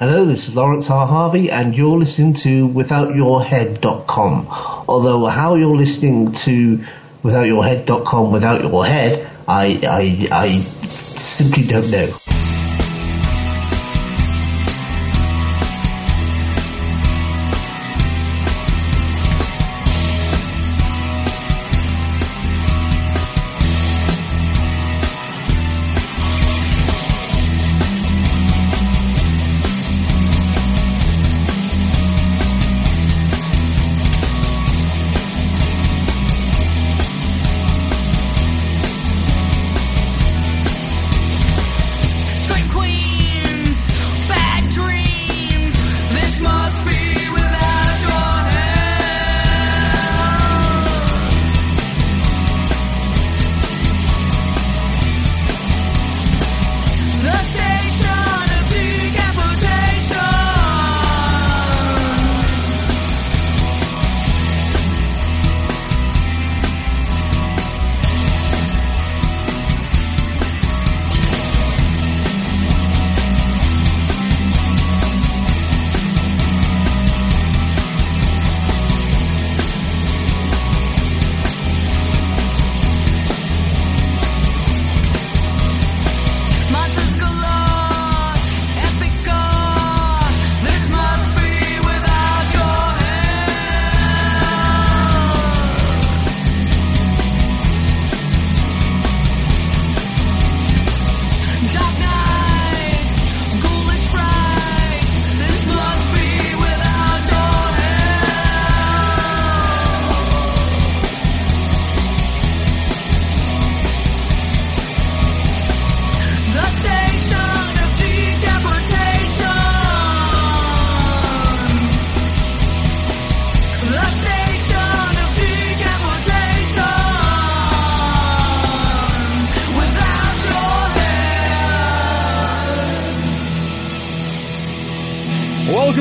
Hello, this is Laurence R. Harvey, and you're listening to WithoutYourHead.com. Although how you're listening to WithoutYourHead.com without your head, I, I, I simply don't know.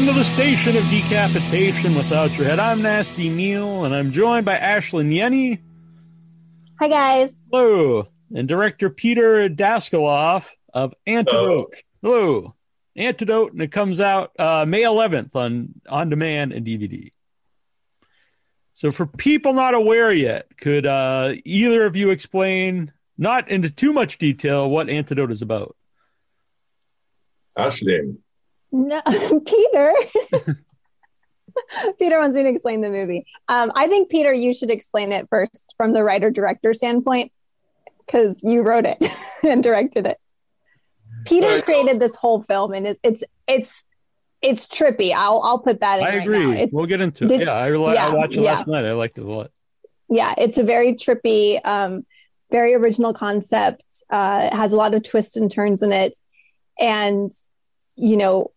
Welcome to the station of decapitation without your head. I'm Nasty Neal, and I'm joined by Ashlynn Yennie. Hi guys. Hello. And director Peter Daskaloff of Antidote. Hello. Antidote, and it comes out uh, May 11th on on demand and DVD. So, for people not aware yet, could uh, either of you explain, not into too much detail, what Antidote is about? Ashley, No, Peter. Peter wants me to explain the movie. Um, I think Peter, you should explain it first from the writer director standpoint because you wrote it and directed it. Peter Right. created this whole film, and it's it's it's it's trippy. I'll I'll put that in I right agree. we'll get into did- it. Yeah, I, li- yeah, I watched it yeah. last night. I liked it a lot. yeah, it's a very trippy, um, very original concept. Uh, it has a lot of twists and turns in it, and you know,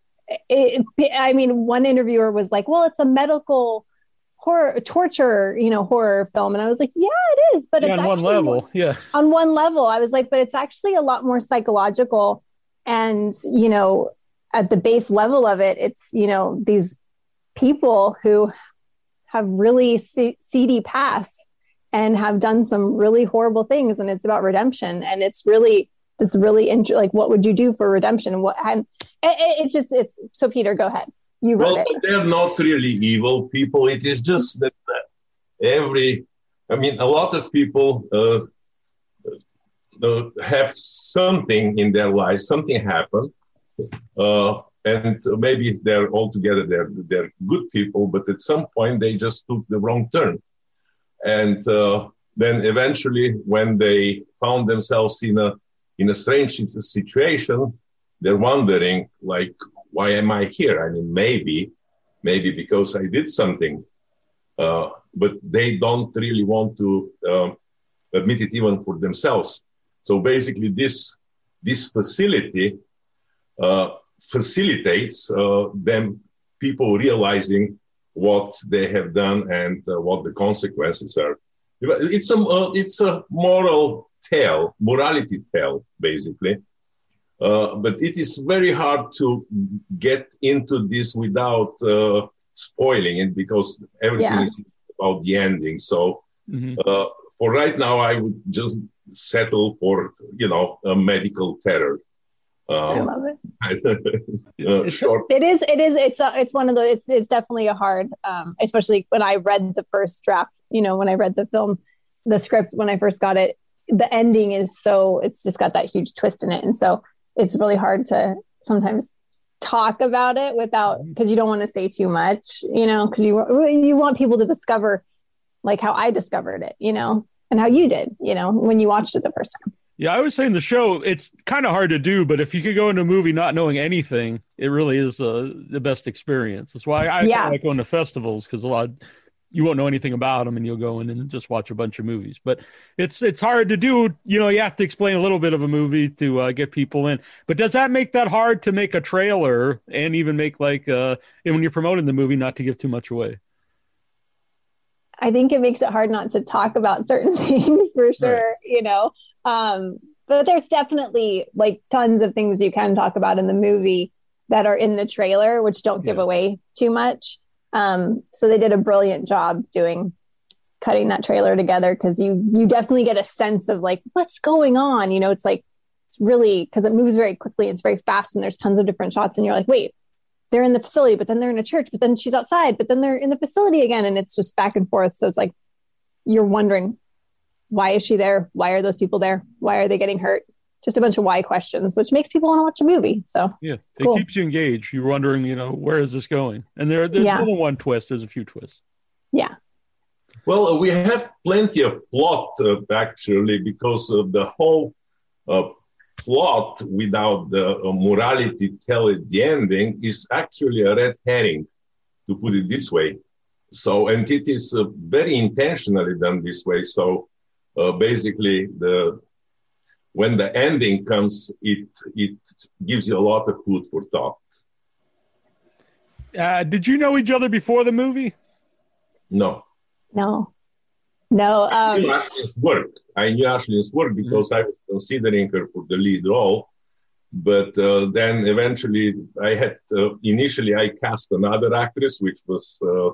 it, I mean, one interviewer was like, "Well, it's a medical horror torture, you know, horror film," and I was like, "Yeah, it is, but Yeah, it's on one actually more- level. Yeah. on one level i was like but it's actually a lot more psychological and you know at the base level of it it's you know these people who have really se- seedy pasts and have done some really horrible things and it's about redemption and it's really this really int- like what would you do for redemption what and it, it- it's just it's so peter go ahead you wrote well, it they're not really evil people. It is just that every, I mean, a lot of people uh, uh, have something in their life, something happened, uh, and maybe they're all together, they're, they're good people, but at some point they just took the wrong turn. And uh, then eventually, when they found themselves in a in a strange situation, they're wondering, like, why am I here? I mean, maybe, maybe because I did something, uh, but they don't really want to um admit it even for themselves. So basically, this this facility uh, facilitates uh, them people realizing what they have done and uh, what the consequences are. It's a uh, it's a moral tale, morality tale, basically. Uh, but it is very hard to get into this without uh, spoiling it because everything Yeah. is about the ending. So Mhm. uh, for right now, I would just settle for you know a medical terror. I Um, love it. uh, It's- short. It is. It is. It's. A, it's one of the. It's. It's definitely a hard. Um, especially when I read the first draft. You know, when I read the film, the script when I first got it, the ending is so. It's just got that huge twist in it, and so it's really hard to sometimes talk about it without because you don't want to say too much. You know, because you you want people to discover like how I discovered it. You know, and how you did. You know, when you watched it the first time. Yeah, I was saying the show, it's kind of hard to do, but if you could go into a movie not knowing anything, it really is uh, the best experience. That's why I Yeah. like going to festivals because a lot you won't know anything about them and you'll go in and just watch a bunch of movies. But it's it's hard to do. You know, you have to explain a little bit of a movie to uh, get people in. But does that make that hard to make a trailer and even make like uh, and when you're promoting the movie, not to give too much away? I think it makes it hard not to talk about certain things for sure, you know. Um, but there's definitely like tons of things you can talk about in the movie that are in the trailer, which don't give Yeah. away too much. Um, so they did a brilliant job doing cutting that trailer together because you you definitely get a sense of like what's going on. You know, it's like it's really because it moves very quickly, it's very fast, and there's tons of different shots, and you're like, wait, they're in the facility, but then they're in a church, but then she's outside, but then they're in the facility again. And it's just back and forth. So it's like you're wondering, why is she there? Why are those people there? Why are they getting hurt? Just a bunch of why questions, which makes people want to watch a movie. So Yeah, it cool. keeps you engaged. You're wondering, you know, where is this going? And there, there's Yeah. more than one twist. There's a few twists. yeah. Well, uh, we have plenty of plot uh, actually because of the whole uh, plot without the uh, morality tell at the ending is actually a red herring, to put it this way. So, and it is uh, very intentionally done this way. So, uh, basically, the when the ending comes, it it gives you a lot of food for thought. Uh, did you know each other before the movie? No. No. No. I knew Um, Ashley's work. I knew Ashley's work because I was considering her for the lead role. But uh, then eventually, I had uh, initially I cast another actress, which was uh,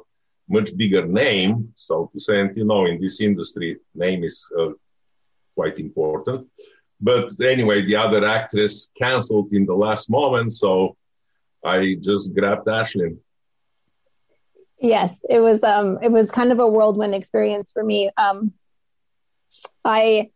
much bigger name, so to say. And you know, in this industry, name is uh, quite important. But anyway, the other actress canceled in the last moment, so I just grabbed Ashley. yes, it was um it was kind of a whirlwind experience for me. Um I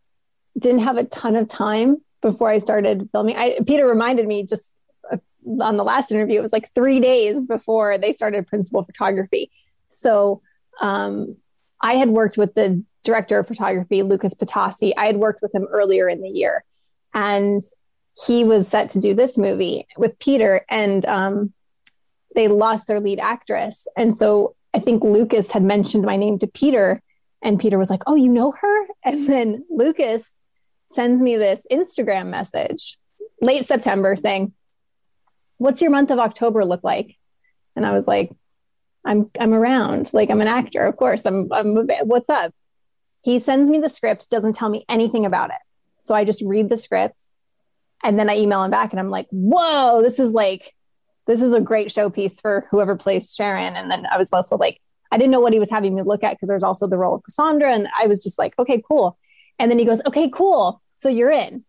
didn't have a ton of time before I started filming. I Peter reminded me just uh, on the last interview, it was like 3 days before they started principal photography. So, um I had worked with the director of photography, Lucas Patasi. I had worked with him earlier in the year and he was set to do this movie with Peter and um they lost their lead actress. And so I think Lucas had mentioned my name to Peter, and Peter was like, Oh, you know her? And then Lucas sends me this Instagram message late September saying, What's your month of October look like? And I was like, I'm I'm around. Like I'm an actor, of course. I'm I'm a bit- what's up? He sends me the script, doesn't tell me anything about it. So I just read the script and then I email him back and I'm like, whoa, this is like this is a great showpiece for whoever plays Sharon. And then I was also like, I didn't know what he was having me look at because there's also the role of Cassandra. And I was just like, okay, cool. And then he goes, okay, cool. So you're in.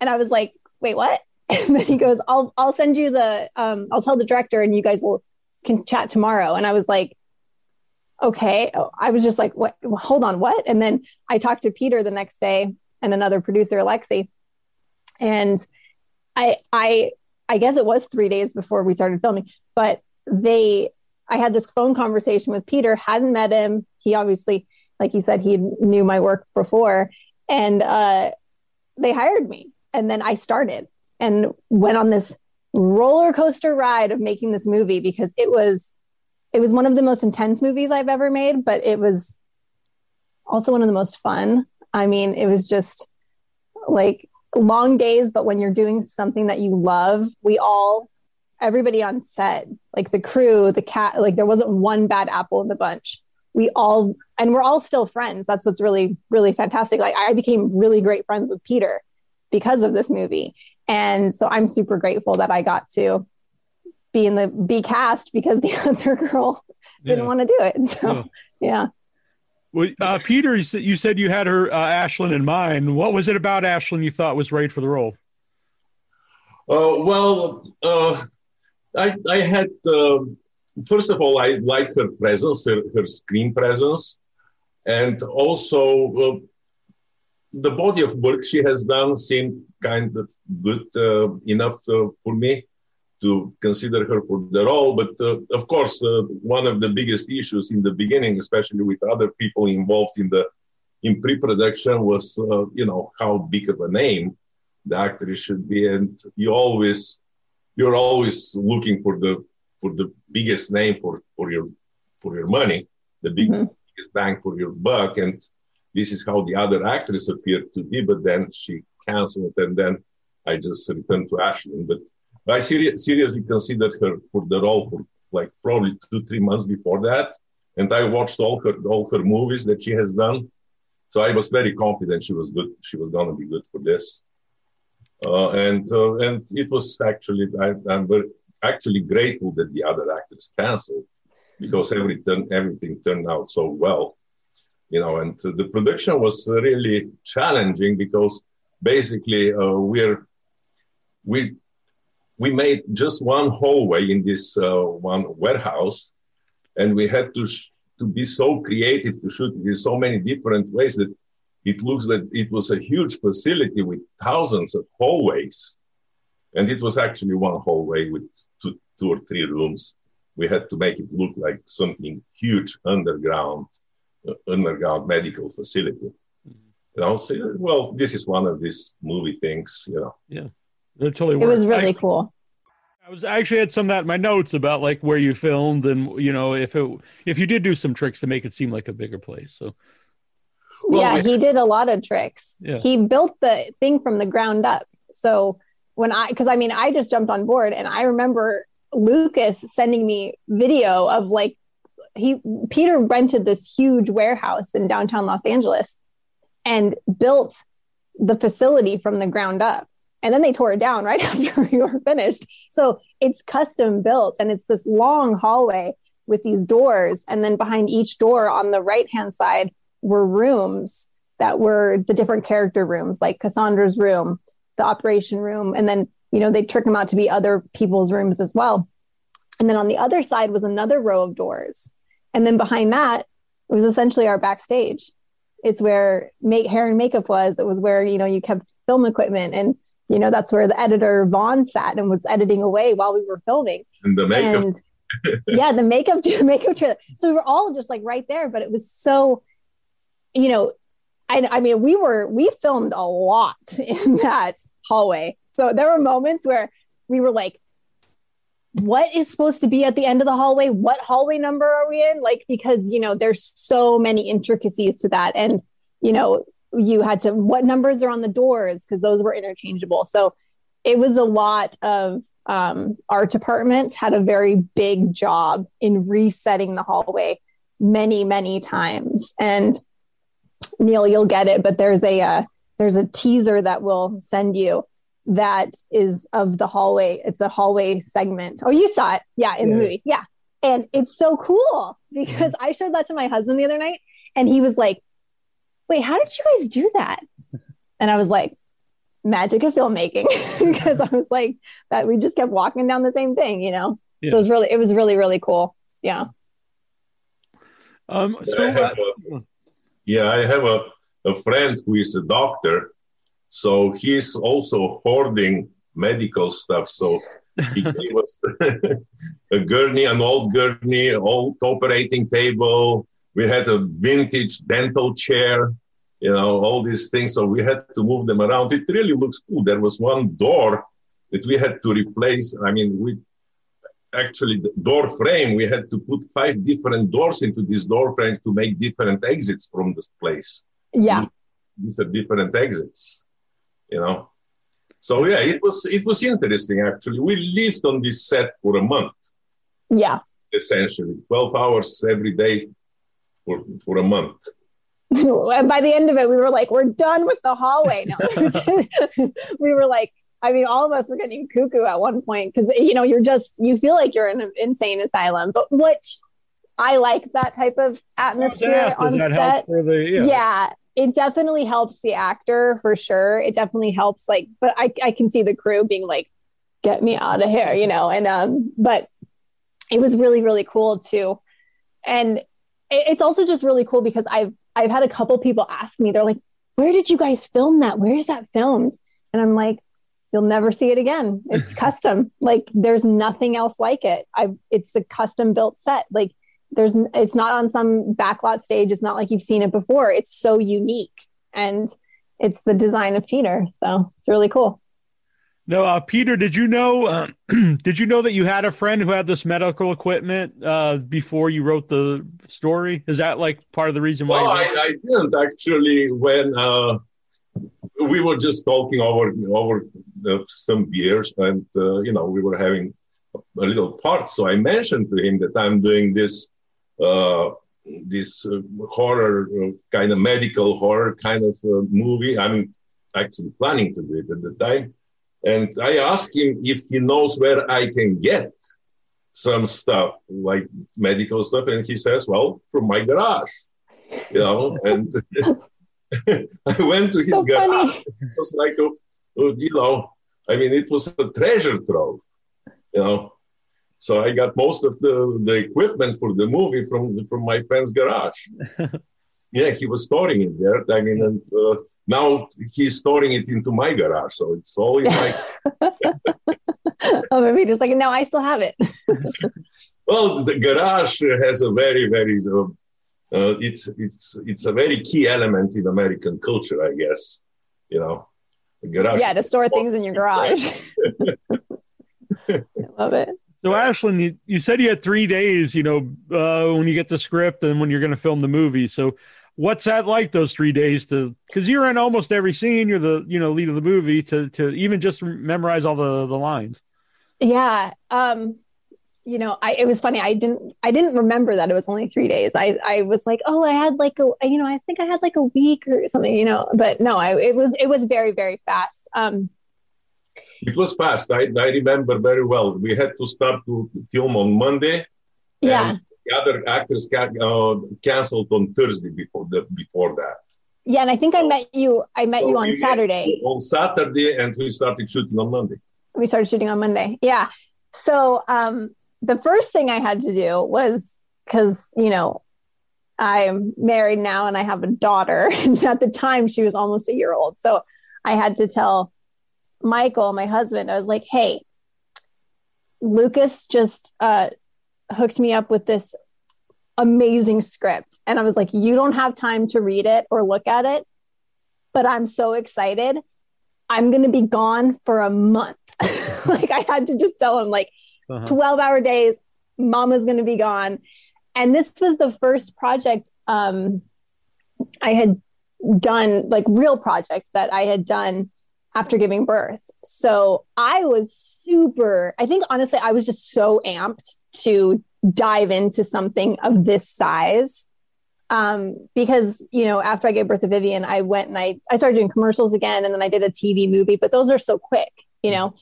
And I was like, wait, what? And then he goes, I'll I'll send you the um, I'll tell the director and you guys will can chat tomorrow. And I was like, okay. I was just like, what hold on, what? And then I talked to Peter the next day and another producer, Alexi. And I I I guess it was three days before we started filming, but they, I had this phone conversation with Peter, hadn't met him. He obviously, like he said, he knew my work before and uh, they hired me. And then I started and went on this roller coaster ride of making this movie because it was, it was one of the most intense movies I've ever made, but it was also one of the most fun. I mean, it was just like long days, but when you're doing something that you love, we all, everybody on set, like the crew, the cat, like there wasn't one bad apple in the bunch. We all, and we're all still friends. That's what's really, really fantastic. Like I became really great friends with Peter because of this movie. And so I'm super grateful that I got to be in the, be cast because the other girl didn't Yeah. want to do it. So, Yeah. yeah. Well, uh, Peter, you said, you said you had her uh, Ashlynn in mind. What was it about Ashlynn you thought was right for the role? Uh, well, uh, I, I had, uh, first of all, I liked her presence, her, her screen presence, and also uh, the body of work she has done seemed kind of good uh, enough uh, for me to consider her for the role. But uh, of course, uh, one of the biggest issues in the beginning, especially with other people involved in the in pre-production, was uh, you know how big of a name the actress should be, and you always you're always looking for the for the biggest name for for your for your money, the big, Mhm. biggest bang for your buck, and this is how the other actress appeared to be. But then she canceled, and then I just returned to Ashlynn. But I seri- seriously considered her for the role for like probably two three months before that, and I watched all her all her movies that she has done. So I was very confident she was good. She was gonna be good for this. Uh, and uh, and it was actually I, I'm very, actually grateful that the other actors canceled because every turn, everything turned out so well, you know. And uh, the production was really challenging because basically uh, we're we we made just one hallway in this uh, one warehouse, and we had to sh- to be so creative to shoot in so many different ways that it looks like it was a huge facility with thousands of hallways. And it was actually one hallway with two, two or three rooms. We had to make it look like something huge underground, uh, underground medical facility. You know, so, well, this is one of these movie things, you know. That totally It was really I- cool. I was I actually had some of that in my notes about like where you filmed and you know if it if you did do some tricks to make it seem like a bigger place. So Well, yeah, we- he did a lot of tricks. Yeah. He built the thing from the ground up. So when I, because I mean, I just jumped on board and I remember Lucas sending me video of like, he, Peter rented this huge warehouse in downtown Los Angeles and built the facility from the ground up. And then they tore it down right after we were finished. So it's custom built and it's this long hallway with these doors. And then behind each door on the right hand side were rooms that were the different character rooms, like Cassandra's room, the operation room. And then, you know, they trick them out to be other people's rooms as well. And then on the other side was another row of doors. And then behind that was essentially our backstage. It's where make hair and makeup was. It was where, you know, you kept film equipment and you know, that's where the editor Vaughn sat and was editing away while we were filming And the makeup and yeah, the makeup makeup trailer. So we were all just like right there, but it was so, you know, I, I mean, we were we filmed a lot in that hallway. So there were moments where we were like, what is supposed to be at the end of the hallway? What hallway number are we in? Like, because you know, there's so many intricacies to that. And, you know, you had to what numbers are on the doors because those were interchangeable. So it was a lot of um, art department had a very big job in resetting the hallway many many times. And neil you'll get it but there's a uh, there's a teaser that we'll send you that is of the hallway. It's a hallway segment. Oh you saw it. Yeah in the movie. Yeah. And it's so cool because i showed that to my husband the other night and he was like wait how did you guys do that and i was like magic of filmmaking because i was like that we just kept walking down the same thing you know Yeah. so it was really it was really really cool yeah um so I uh, a- yeah, I have a, a friend who is a doctor, so he's also hoarding medical stuff. So he gave us a gurney, an old gurney, old operating table. We had a vintage dental chair, you know, all these things. So we had to move them around. It really looks cool. There was one door that we had to replace. I mean, we actually the door frame. We had to put five different doors into this door frame to make different exits from this place. yeah These are different exits, you know. So yeah, it was it was interesting actually. We lived on this set for a month yeah essentially, twelve hours every day for for a month. and by the end of it we were like we're done with the hallway no we were like i mean all of us were getting cuckoo at one point because you know you're just you feel like you're in an insane asylum but which i like that type of atmosphere asked, on set for the yeah, yeah. it definitely helps the actor for sure it definitely helps like but i i can see the crew being like get me out of here, you know. And um, but it was really really cool too, and it- it's also just really cool because I've I've had a couple people ask me, they're like, "Where did you guys film that? Where is that filmed?" And I'm like, "You'll never see it again. It's custom. Like there's nothing else like it. I it's a custom built set. Like there's it's not on some backlot stage. It's not like you've seen it before. It's so unique and." It's the design of Peter, so it's really cool. No, uh, Peter, did you know? Uh, did you know that you had a friend who had this medical equipment uh, before you wrote the story? Is that like part of the reason why? Well, you I, I didn't actually when uh, we were just talking over over uh, some beers, and uh, you know we were having a little part. So I mentioned to him that I'm doing this uh, this uh, horror kind of medical horror kind of uh, movie. I'm actually planning to do it at the time, and I asked him if he knows where I can get some stuff like medical stuff, and he says, "Well, from my garage." you know, and I went to his So garage. funny. It was like, a, a, you know, I mean, it was a treasure trove, you know. So I got most of the, the equipment for the movie from from my friend's garage. yeah, he was storing it there. I mean, and uh, now he's storing it into my garage, so it's all in my. oh, maybe just like no, I still have it. Well, the garage has a very, very. Uh, uh, it's it's it's a very key element in American culture, I guess. You know, the garage. yeah, to store things in your garage. I love it. so, Ashlynn, you, you said you had three days. You know, uh, when you get the script and when you're going to film the movie. So, what's that like? Those three days to because you're in almost every scene. You're the you know lead of the movie to to even just memorize all the the lines. Yeah. Um, you know, I it was funny. I didn't I didn't remember that it was only three days. I I was like, oh, I had like a you know, I think I had like a week or something, you know, but no, I it was it was very, very fast. Um It was fast. I, I remember very well. We had to start to film on Monday. yeah. The other actors ca- uh, canceled on Thursday before the before that. Yeah, and I think I met you I met So you on we- Saturday. On Saturday, and we started shooting on Monday. we started shooting on Monday. Yeah. So um, the first thing I had to do was because, you know, I'm married now and I have a daughter. And at the time, she was almost a year old. So I had to tell Michael, my husband, I was like, hey, Lucas just uh, hooked me up with this amazing script. And I was like, you don't have time to read it or look at it, but I'm so excited. I'm going to be gone for a month. like I had to just tell him like Uh-huh. 12 hour days, mama's going to be gone. And this was the first project um, I had done, like real project that I had done after giving birth. So I was super, I think honestly, I was just so amped to dive into something of this size. Um, because, you know, after I gave birth to Vivian, I went and I, I started doing commercials again and then I did a TV movie, but those are so quick, you know?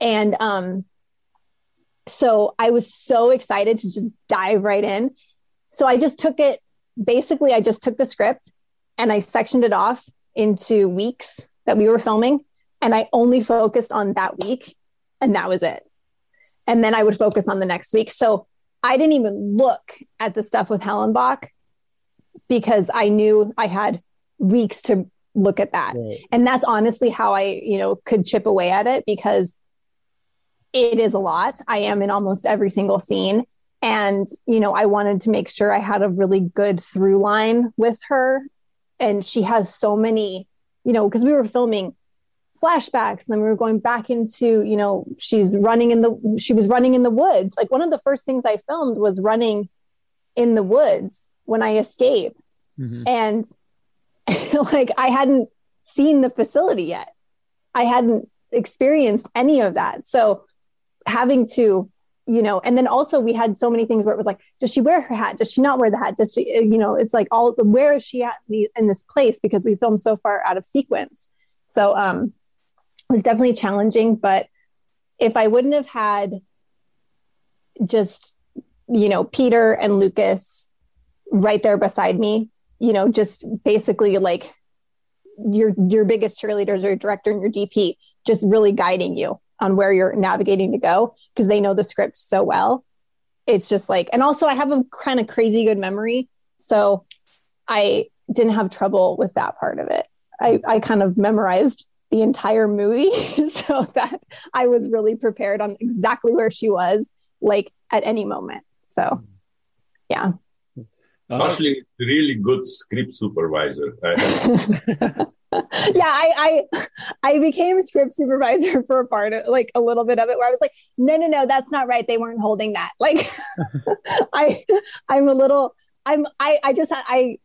And um, so I was so excited to just dive right in. So I just took it, basically, I just took the script and I sectioned it off into weeks that we were filming. And I only focused on that week and that was it. And then I would focus on the next week. So I didn't even look at the stuff with Hellenbach because I knew I had weeks to look at that. And that's honestly how i you know could chip away at it because it is a lot. I am in almost every single scene. And you know i wanted to make sure i had a really good through line with her. And she has so many you know because we were filming flashbacks and then we were going back into you know she's running in the she was running in the woods like one of the first things i filmed was running in the woods when i escape Mhm. and like I hadn't seen the facility yet. I hadn't experienced any of that. So having to, you know, and then also we had so many things where it was like, does she wear her hat? Does she not wear the hat? Does she, you know, it's like all the where is she at in this place because we filmed so far out of sequence. So um was definitely challenging, but if I wouldn't have had just, you know, Peter and Lucas right there beside me, you know, just basically like your your biggest cheerleaders or your director and your DP just really guiding you. on where you're navigating to go because they know the script so well. It's just like, and also I have a kind of crazy good memory. So I didn't have trouble with that part of it. I, I kind of memorized the entire movie so that I was really prepared on exactly where she was, like at any moment. So, yeah. Uh, Ashley, really good script supervisor. I yeah, I, I I became script supervisor for a part of like a little bit of it where I was like, no, no, no, that's not right. They weren't holding that. Like I I'm a little I'm I I just I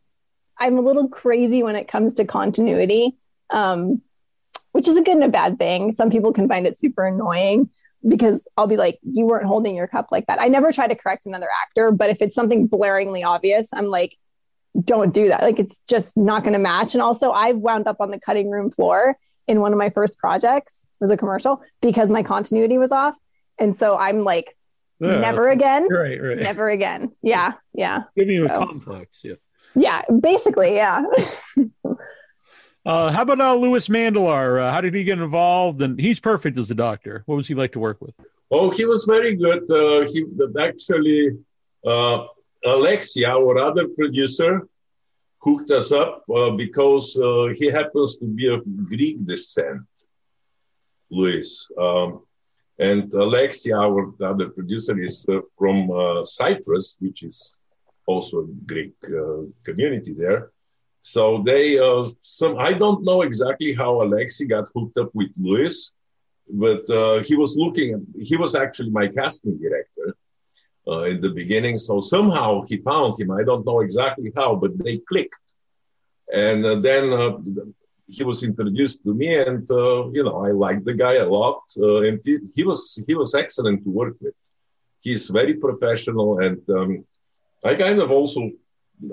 I'm a little crazy when it comes to continuity. Um which is a good and a bad thing. Some people can find it super annoying because I'll be like, you weren't holding your cup like that. I never try to correct another actor, but if it's something blaringly obvious, I'm like, don't do that. Like it's just not going to match. And also, I wound up on the cutting room floor in one of my first projects. It was a commercial because my continuity was off. And so I'm like, never again, Right, right. never again. Yeah, yeah, Giving you a complex. Yeah. yeah. Basically, yeah. Uh, how about uh, Louis Mandylor? Uh, how did he get involved? And he's perfect as a doctor. What was he like to work with? Oh, he was very good. Uh, he actually, uh, Alexia, our other producer, hooked us up uh, because uh, he happens to be of Greek descent, Louis. Um, and Alexia, our other producer, is from Cyprus, which is also a Greek community there. So they, uh, some I don't know exactly how Alexi got hooked up with Louis, but uh, he was looking. He was actually my casting director uh, in the beginning. So somehow he found him. I don't know exactly how, but they clicked. And uh, then uh, he was introduced to me, and uh, you know I liked the guy a lot. Uh, and he, he was he was excellent to work with. He's very professional, and um, I kind of also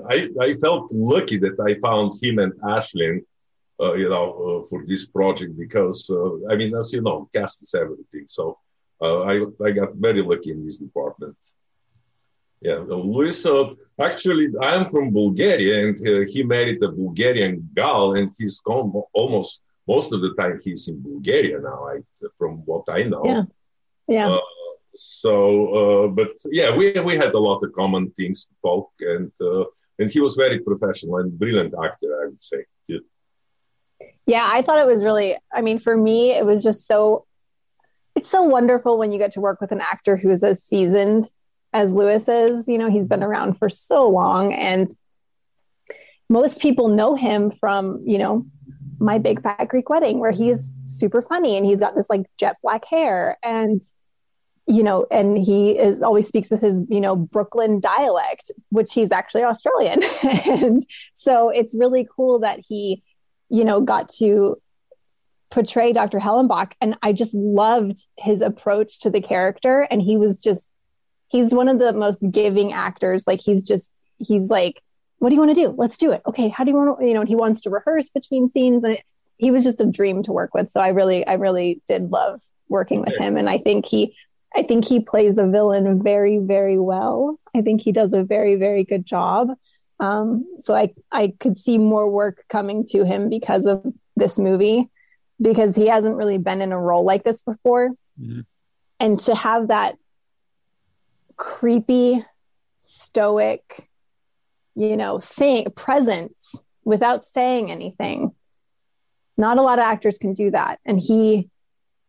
I, I felt lucky that I found him and Ashlynn, uh, you know, uh, for this project because uh, I mean, as you know, cast is everything. So uh, I I got very lucky in this department. Yeah, uh, Louis. Uh, actually, I am from Bulgaria, and uh, he married a Bulgarian gal, and he's gone almost most of the time. He's in Bulgaria now, I, from what I know. Yeah. Yeah. So, uh, but yeah, we we had a lot of common things to talk, and uh, and he was very professional and brilliant actor, I would say. too. yeah i thought it was really i mean for me it was just so it's so wonderful when you get to work with an actor who is as seasoned as lewis is you know he's been around for so long and most people know him from you know my big fat greek wedding where he's super funny and he's got this like jet black hair and you know and he is always speaks with his you know brooklyn dialect which he's actually australian and so it's really cool that he you know, got to portray Dr. Hellenbach. And I just loved his approach to the character. And he was just, he's one of the most giving actors. Like, he's just, he's like, what do you want to do? Let's do it. Okay. How do you want to, you know, he wants to rehearse between scenes. And it, he was just a dream to work with. So I really, I really did love working with him. And I think he, I think he plays a villain very, very well. I think he does a very, very good job. Um, so I I could see more work coming to him because of this movie, because he hasn't really been in a role like this before, Mhm. and to have that creepy, stoic, you know, thing presence without saying anything. Not a lot of actors can do that, and he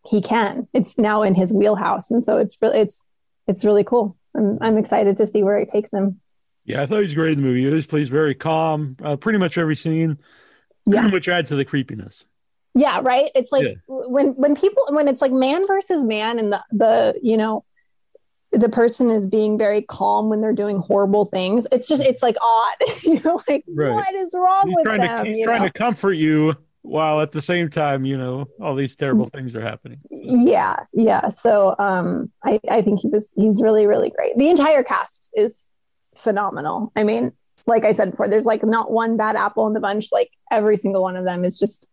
he can. It's now in his wheelhouse, and so it's really it's it's really cool. I'm I'm excited to see where it takes him. Yeah, I thought he was great in the movie. He always plays very calm, uh, pretty much every scene, Yeah. which adds to the creepiness. Yeah, right. It's like Yeah. when when people when it's like man versus man, and the the you know the person is being very calm when they're doing horrible things. It's just it's like odd. you know, like Right. what is wrong He's with trying them? to he's trying know? to comfort you while at the same time, you know, all these terrible things are happening. So, yeah, yeah. So um, I I think he was he's really really great. The entire cast is phenomenal. I mean, like I said before, there's like not one bad apple in the bunch. Like every single one of them is just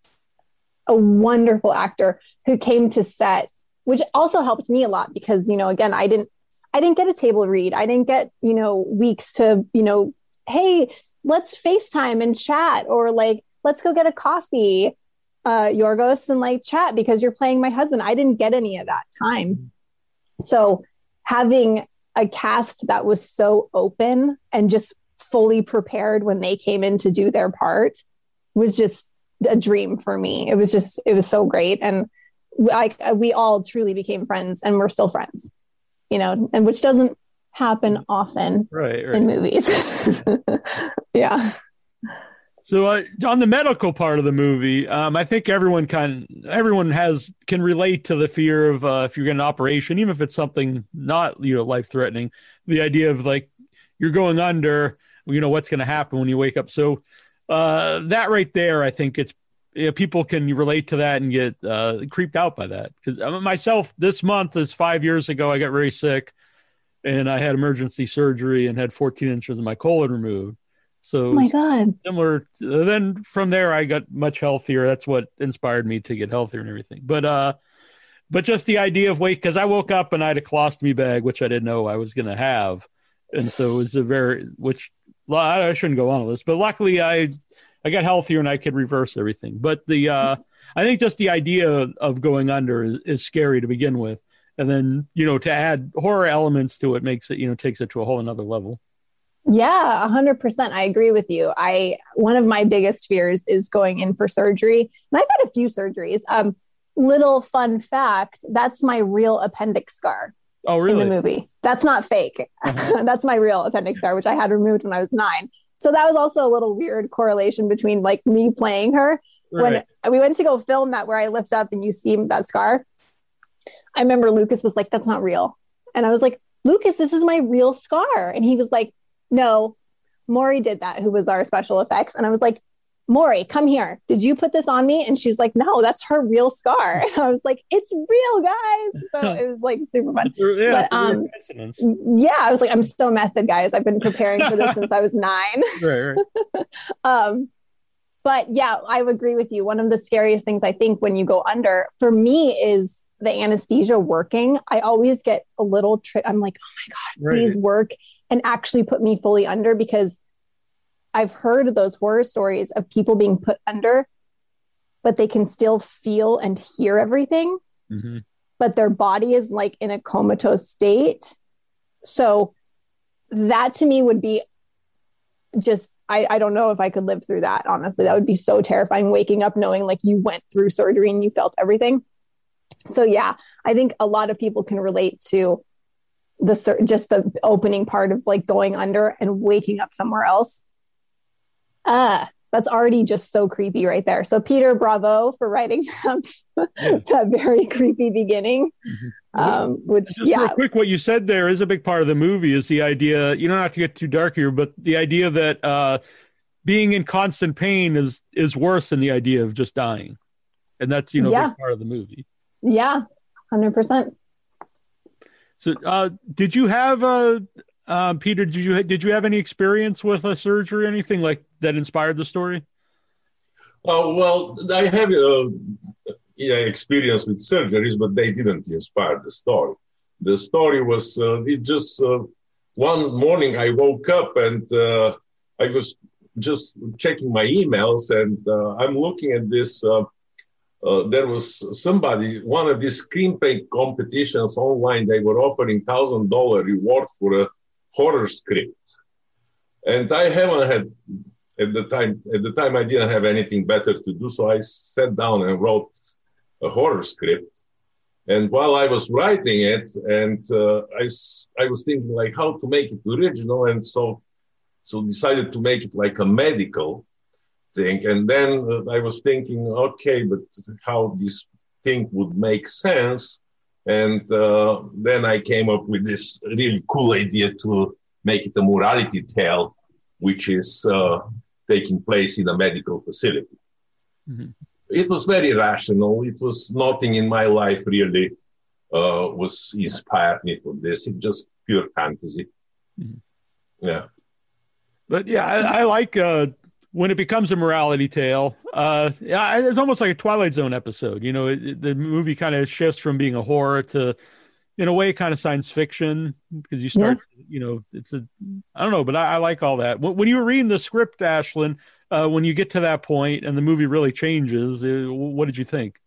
a wonderful actor who came to set, which also helped me a lot because you know, again, I didn't I didn't get a table read. I didn't get you know weeks to you know, hey, let's FaceTime and chat or like let's go get a coffee. uh, Yorgos and like chat because you're playing my husband. I didn't get any of that time. So having a cast that was so open and just fully prepared when they came in to do their part was just a dream for me. It was just, it was so great. And like we all truly became friends and we're still friends, you know, and which doesn't happen often Right, right. in movies. yeah. So uh, on the medical part of the movie, um, I think everyone can everyone has can relate to the fear of uh, if you're getting an operation, even if it's something not you know life threatening. The idea of like you're going under, you know what's going to happen when you wake up. So uh, that right there, I think it's you know, people can relate to that and get uh, creeped out by that. Because myself, this month is five years ago. I got very sick, and I had emergency surgery and had 14 inches of my colon removed. So Oh my God. similar to, then from there i got much healthier. That's what inspired me to get healthier and everything. But uh but just the idea of wait because i woke up and i had a colostomy bag which i didn't know i was going to have. And so it was a very which i I shouldn't go on with this but luckily i i got healthier and i could reverse everything. But the uh i think just the idea of going under is, is scary to begin with. And then you know to add horror elements to it makes it you know takes it to a whole another level Yeah, a hundred percent. I agree with you. I one of my biggest fears is going in for surgery, and I've had a few surgeries. Um, little fun fact: that's my real appendix scar oh really? in the movie. That's not fake. Uh-huh. that's my real appendix scar, which I had removed when I was nine. So that was also a little weird correlation between like me playing her right. when we went to go film that where I lift up and you see that scar. I remember Lucas was like, "That's not real," and I was like, "Lucas, this is my real scar," and he was like, "No, Maury did that, who was our special effects," and I was like. Maury, come here. Did you put this on me? And she's like, No, that's her real scar. And I was like, It's real, guys. So it was like super fun. yeah, But, um. Yeah, I was like, I'm so method, guys. I've been preparing for this since I was nine. right, right. Um, but yeah, I would agree with you. One of the scariest things I think when you go under for me is the anesthesia working. I always get a little trick. I'm like, oh my God, Right. please work and actually put me fully under because I've heard those horror stories of people being put under, but they can still feel and hear everything hmm but their body is like in a comatose state. So that to me would be just I, I don't know if I could live through that, honestly. That would be so terrifying waking up knowing like you went through surgery and you felt everything. So yeah, I think a lot of people can relate to the just the opening part of like going under and waking up somewhere else. Ah, that's already just so creepy right there. So Peter, bravo for writing that, that very creepy beginning. Um, which Just yeah, real quick, what you said there is a big part of the movie. Is the idea you don't have to get too dark here, but the idea that uh, being in constant pain is is worse than the idea of just dying, and that's you know a Yeah. part of the movie. yeah, hundred percent. So, uh, did you have uh, uh, Peter? Did you did you have any experience with a surgery, or anything like that inspired the story? Oh, well, I have uh, yeah, experience with surgeries, but they didn't inspire the story. The story was uh, it just uh, one morning I woke up and uh, I was just checking my emails and uh, I'm looking at this. Uh, there was somebody, one of these screenplay competitions online, they were offering thousand dollar reward for a horror script. And I haven't had at the time at the time I didn't have anything better to do, so I sat down and wrote a horror script. And while I was writing it, and uh, I I was thinking like how to make it original, and so so decided to make it like a medical thing. And then uh, I was thinking, okay, but how this thing would make sense. And uh, then I came up with this really cool idea to make it a morality tale, which is uh, taking place in a medical facility. Mhm. It was very rational. It was nothing in my life really uh, was inspired me for this. It just pure fantasy. Mhm. Yeah. But yeah, I, I like uh, when it becomes a morality tale. Uh, it's almost like a Twilight Zone episode. You know, it, the movie kind of shifts from being a horror to, in a way, kind of science fiction because you start. You know, it's a I don't know, but I, I like all that. When, when you were reading the script, Ashlynn, uh, when you get to that point and the movie really changes, uh, what did you think?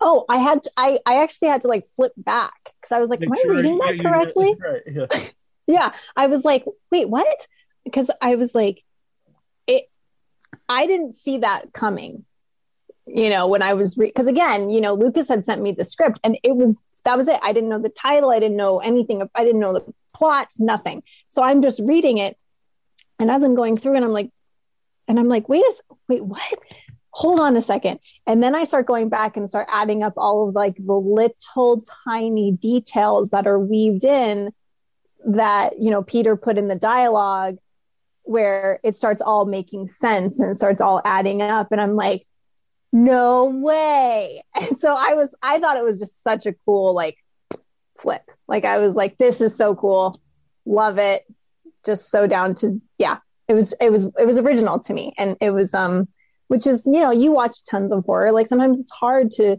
Oh, I had to, I I actually had to like flip back because I was like, Make am I reading that correctly? Right, yeah. yeah i was like wait what because i was like i didn't see that coming you know when i was because again you know lucas had sent me the script and it was that was it. I didn't know the title. I didn't know anything i didn't know the plot nothing. So i'm just reading it and as i'm going through and i'm like and i'm like wait a wait what? Hold on a second. And then i start going back and start adding up all of like the little tiny details that are weaved in that you know peter put in the dialogue where it starts all making sense and it starts all adding up. And i'm like no way. And so i was i thought it was just such a cool like flip. Like i was like this is so cool. Love it. Just so down to yeah it was it was it was original to me. And it was um which is you know you watch tons of horror. Like sometimes it's hard to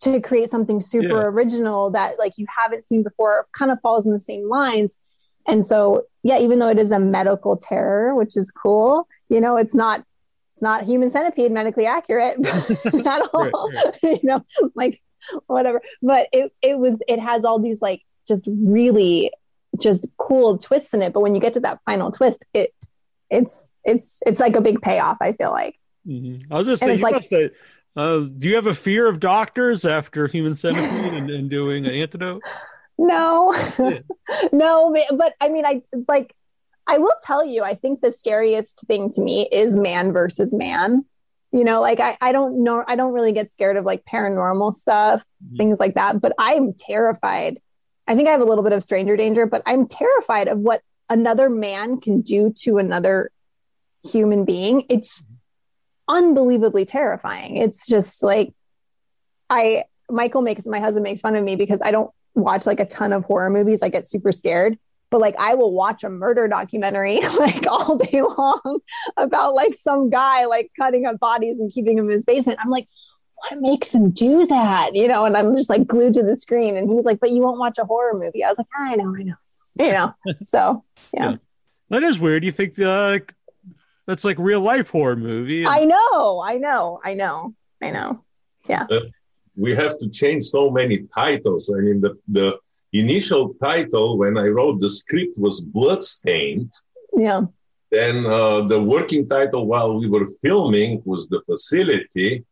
to create something super Yeah. original that like you haven't seen before. Kind of falls in the same lines and so yeah even though it is a medical terror which is cool you know it's not it's not human centipede medically accurate at all you know like whatever but it it was it has all these like just really just cool twists in it but when you get to that final twist it it's it's it's like a big payoff i feel like Mhm. I was just saying, you like- uh, do you have a fear of doctors after Human Centipede and, and doing an antidote? No, Yeah. no, but- but I mean, I like, I will tell you, I think the scariest thing to me is man versus man. You know, like I, I don't know, I don't really get scared of like paranormal stuff, Mhm. things like that, but I'm terrified. I think I have a little bit of stranger danger, but I'm terrified of what another man can do to another human being. It's unbelievably terrifying. It's just like, I, Michael makes, my husband makes fun of me because I don't watch like a ton of horror movies. I get super scared, but like I will watch a murder documentary like all day long about like some guy like cutting up bodies and keeping them in his basement. I'm like, what makes him do that? You know, and I'm just like glued to the screen. And he's like, but you won't watch a horror movie. I was like, I know, I know, you know. So yeah, That is weird. You think uh, that's like real life horror movie? I know, I know, I know, I know. We have to change so many titles. I mean, the, the initial title when I wrote the script was Bloodstained. Yeah. Then uh, the working title while we were filming was The Facility.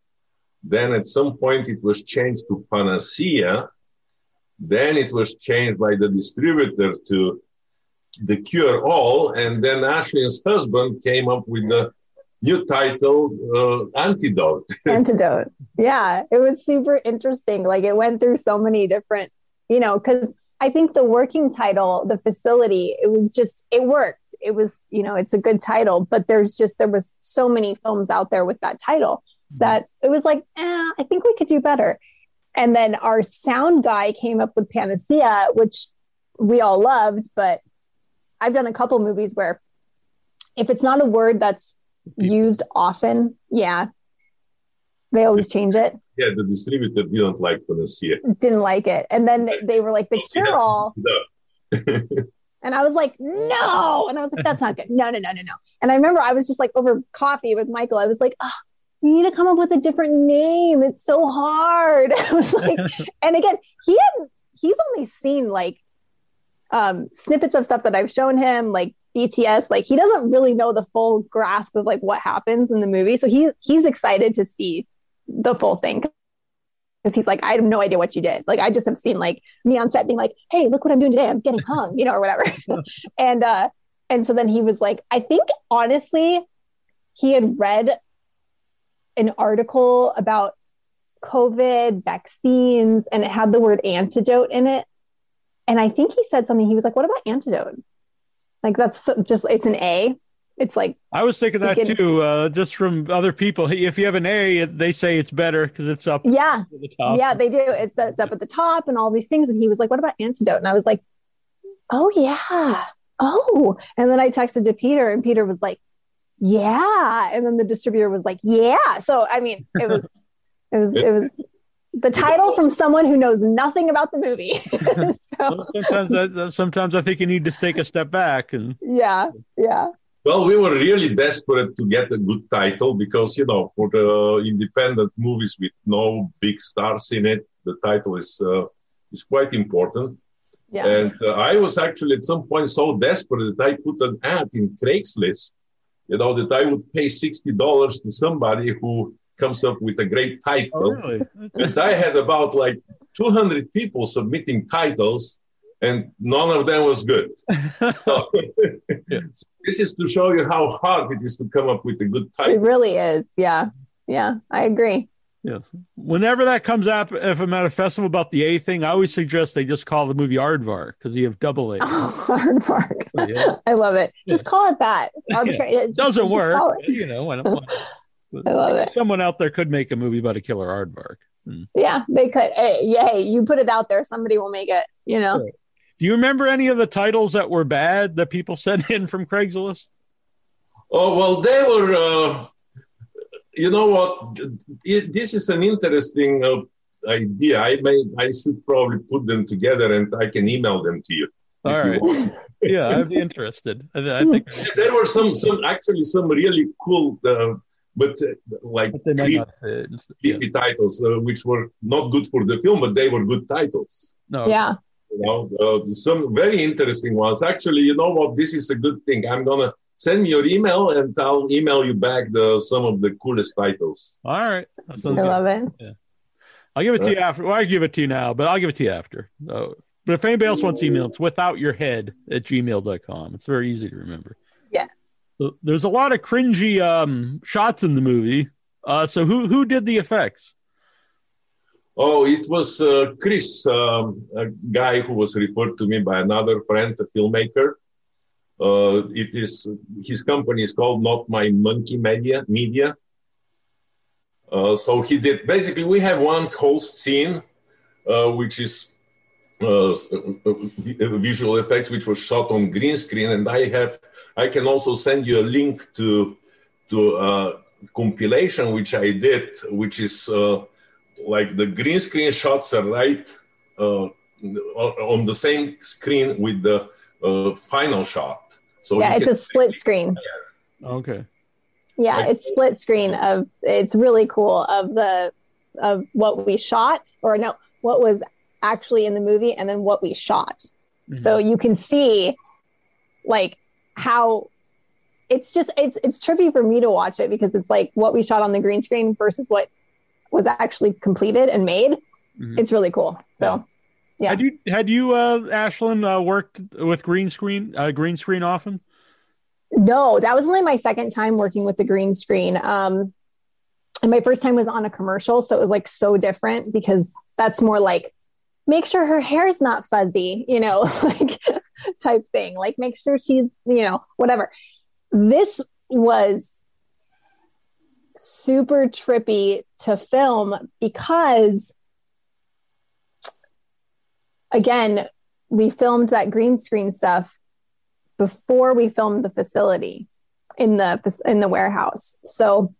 Then at some point it was changed to Panacea. Then it was changed by the distributor to The Cure All. And then Ashley's husband came up with the new title, uh, Antidote. antidote. Yeah, it was super interesting. Like it went through so many different, you know, because I think the working title, the facility, it was just it worked. It was, you know, it's a good title, but there's just there was so many films out there with that title that it was like, eh, I think we could do better. And then our sound guy came up with Panacea, which we all loved, but I've done a couple movies where if it's not a word that's used often, yeah, they always change it. Yeah, the distributor didn't like Panacea. Didn't like it, and then they they were like the cure all, No. and I was like, no, and I was like, that's not good. No, no, no, no, no. And I remember I was just like over coffee with Michael. I was like, oh, we need to come up with a different name. It's so hard. I was like, and again, he hadn't. He's only seen like um snippets of stuff that I've shown him, like BTS. Like he doesn't really know the full grasp of like what happens in the movie. So he he's excited to see the full thing because he's like, I have no idea what you did. Like I just have seen like me on set being like, Hey, look what I'm doing today. I'm getting hung, you know, or whatever. and uh and so then he was like, I think honestly, he had read an article about COVID vaccines and it had the word antidote in it. And I think he said something. He was like, What about antidote? Like, that's just, it's an A. It's like, I was thinking that can- too, uh, just from other people. If you have an A, they say it's better because it's up yeah, the top. yeah, they do. It's, it's up at the top and all these things. And he was like, What about antidote? And I was like, Oh, yeah. Oh. And then I texted to Peter, and Peter was like, Yeah. And then the distributor was like, Yeah. So, I mean, it was, it was, it was the title from someone who knows nothing about the movie. so, Well, sometimes, I, sometimes I think you need to take a step back and yeah, yeah. Well, we were really desperate to get a good title because, you know, for the independent movies with no big stars in it, the title is uh, is quite important. Yeah. And uh, I was actually at some point so desperate that I put an ad in Craigslist, you know, that I would pay sixty dollars to somebody who comes up with a great title. Oh, really? And I had about like 200 people submitting titles, and none of them was good. So, so this is to show you how hard it is to come up with a good title. It really is. Yeah. Yeah. I agree. Yeah. Whenever that comes up, if I'm at a festival about the A thing, I always suggest they just call the movie Aardvark because you have double A. Hard work. Oh, yeah. I love it. Just call it that. It's arbitrary. It It just- doesn't just work. call it. You know, why not? I love it. Someone out there could make a movie about a killer aardvark. Yeah, they could. Hey, yeah, hey, you put it out there, somebody will make it. You know. Sure. Do you remember any of the titles that were bad that people sent in from Craigslist? Oh well, they were. Uh, you know what? It, this is an interesting uh, idea. I may, I should probably put them together, and I can email them to you. All if you want. Yeah, I'd be interested. I, I think there were some, some actually some really cool, uh, but uh, like but they creepy, not fit. and stuff. Yeah. titles, uh, which were not good for the film, but they were good titles. No. Yeah. You know, uh, some very interesting ones. Actually, you know what? This is a good thing. I'm gonna send me your email, and I'll email you back the some of the coolest titles. All right. That I good. love it. Yeah. I'll give it to you after. Well, I give it to you now, but I'll give it to you after. So, but if anybody else wants email, it's without your head at gmail.com. It's very easy to remember. Yes. There's a lot of cringy um, shots in the movie. Uh, so who who did the effects? Oh, it was uh, Chris, um, a guy who was referred to me by another friend, a filmmaker. Uh, it is his company is called Not My Monkey Media. Media. Uh, so he did basically. We have one whole scene, uh, which is uh, visual effects, which was shot on green screen, and I have. I can also send you a link to to uh, compilation which I did, which is. Uh, like the green screen shots are right uh, on the same screen with the uh, final shot. So Yeah, it's a split screen. Okay. Yeah, Like- it's split screen of it's really cool of the of what we shot or no, what was actually in the movie and then what we shot. So you can see like how it's just it's it's trippy for me to watch it because it's like what we shot on the green screen versus what was actually completed and made. Mhm. It's really cool. So yeah. Had you had you uh, Ashlynn uh, worked with green screen uh, green screen often? No, that was only my second time working with the green screen. Um, and my first time was on a commercial, so it was like so different because that's more like make sure her hair's not fuzzy, you know, like type thing. Like make sure she's, you know, whatever. This was super trippy to film because again, we filmed that green screen stuff before we filmed the facility in the in the warehouse. So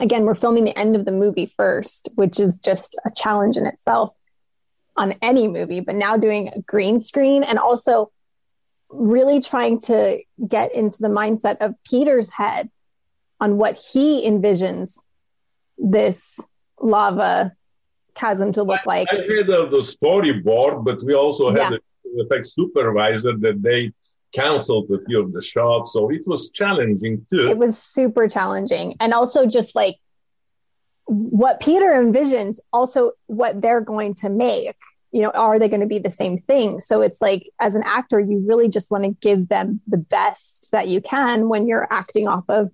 again, we're filming the end of the movie first, which is just a challenge in itself on any movie, but now doing a green screen and also really trying to get into the mindset of Peter's head on what he envisions this lava chasm to look like. I had uh, the storyboard, but we also had Yeah. a effect supervisor that they canceled a few of the shots, so it was challenging too. it was super challenging and also just like what peter envisioned also what they're going to make you know are they going to be the same thing? So it's like as an actor you really just want to give them the best that you can when you're acting off of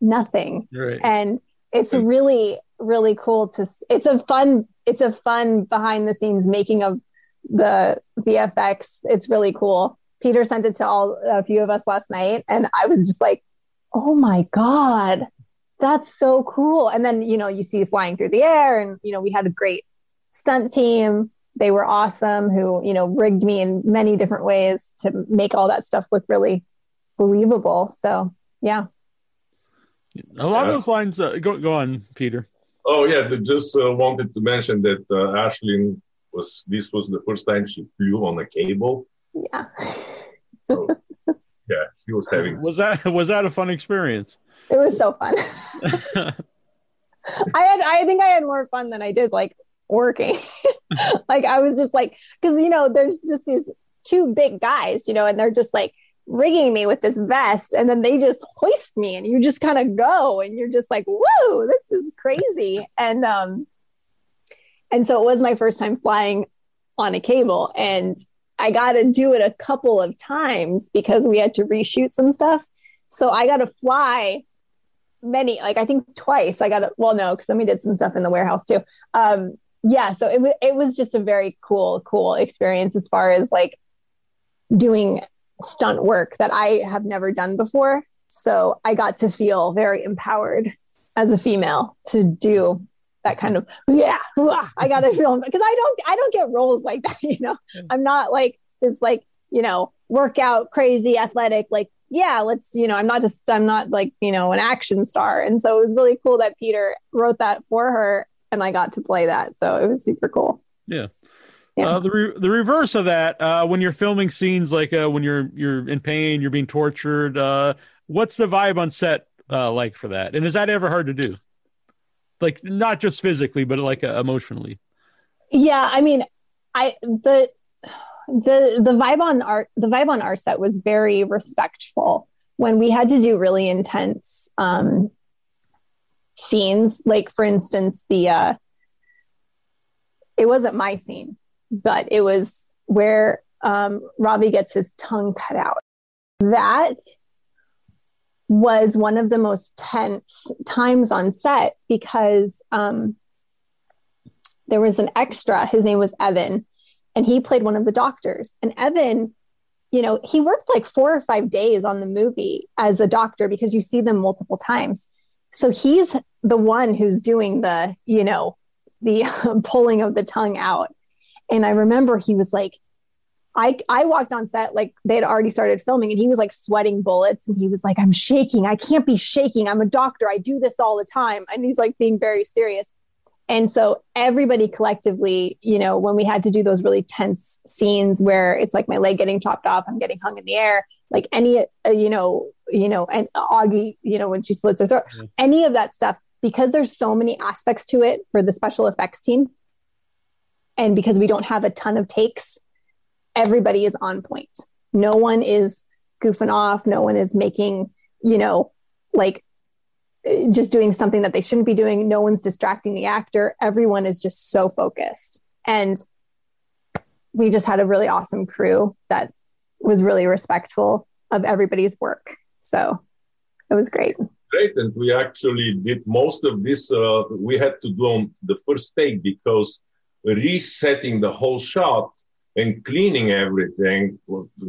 nothing. Right. and it's really really cool to it's a fun it's a fun behind the scenes making of the vfx it's really cool. Peter sent it to all a few of us last night and i was just like oh my god that's so cool and then you know you see flying through the air and you know we had a great stunt team they were awesome who you know rigged me in many different ways to make all that stuff look really believable so yeah A lot Yeah. of those lines. Uh, go go on, Peter. Oh yeah, the, just uh, wanted to mention that uh, Ashlynn was this was the first time she flew on a cable. yeah So yeah, he was having. Was that was that a fun experience? It was so fun. I had I think I had more fun than I did like working. like I was just like because you know there's just these two big guys, you know, and they're just like rigging me with this vest and then they just hoist me and you just kind of go and you're just like whoa this is crazy and um and so it was my first time flying on a cable and i got to do it a couple of times because we had to reshoot some stuff so i got to fly many like i think twice i got to well no because then we did some stuff in the warehouse too um yeah so it, wa- it was just a very cool cool experience as far as like doing stunt work that I have never done before. So I got to feel very empowered as a female to do that kind of yeah. wah, I got to feel because I don't I don't get roles like that. You know, I'm not like this like you know workout crazy athletic like yeah let's you know I'm not just I'm not like you know an action star. And so it was really cool that Peter wrote that for her and I got to play that. So it was super cool. Yeah. Yeah. Uh, the re- the reverse of that, uh, when you're filming scenes like uh, when you're you're in pain, you're being tortured. Uh, what's the vibe on set uh, like for that? And is that ever hard to do? Like not just physically, but like uh, emotionally. Yeah, I mean, I the the the vibe on our the vibe on our set was very respectful. When we had to do really intense um scenes like for instance the uh it wasn't my scene but it was where um Ravi gets his tongue cut out. That was one of the most tense times on set because um there was an extra. His name was evan and he played one of the doctors. And evan you know he worked like four or five days on the movie as a doctor because you see them multiple times. So he's the one who's doing the you know the pulling of the tongue out. And i remember he was like I, I walked on set like they had already started filming and he was like sweating bullets and he was like i'm shaking. I can't be shaking. I'm a doctor. I do this all the time. And he's like being very serious and so everybody collectively, you know, when we had to do those really tense scenes where it's like my leg getting chopped off, I'm getting hung in the air, like any, uh, you know, you know, and Augie, you know, when she slits her throat, Mhm. any of that stuff, because there's so many aspects to it for the special effects team, and because we don't have a ton of takes, everybody is on point. No one is goofing off. No one is making, you know, like just doing something that they shouldn't be doing. No one's distracting the actor. Everyone is just so focused. And we just had a really awesome crew that was really respectful of everybody's work. So it was great. great and we actually did most of this uh, we had to do on the first take because resetting the whole shot and cleaning everything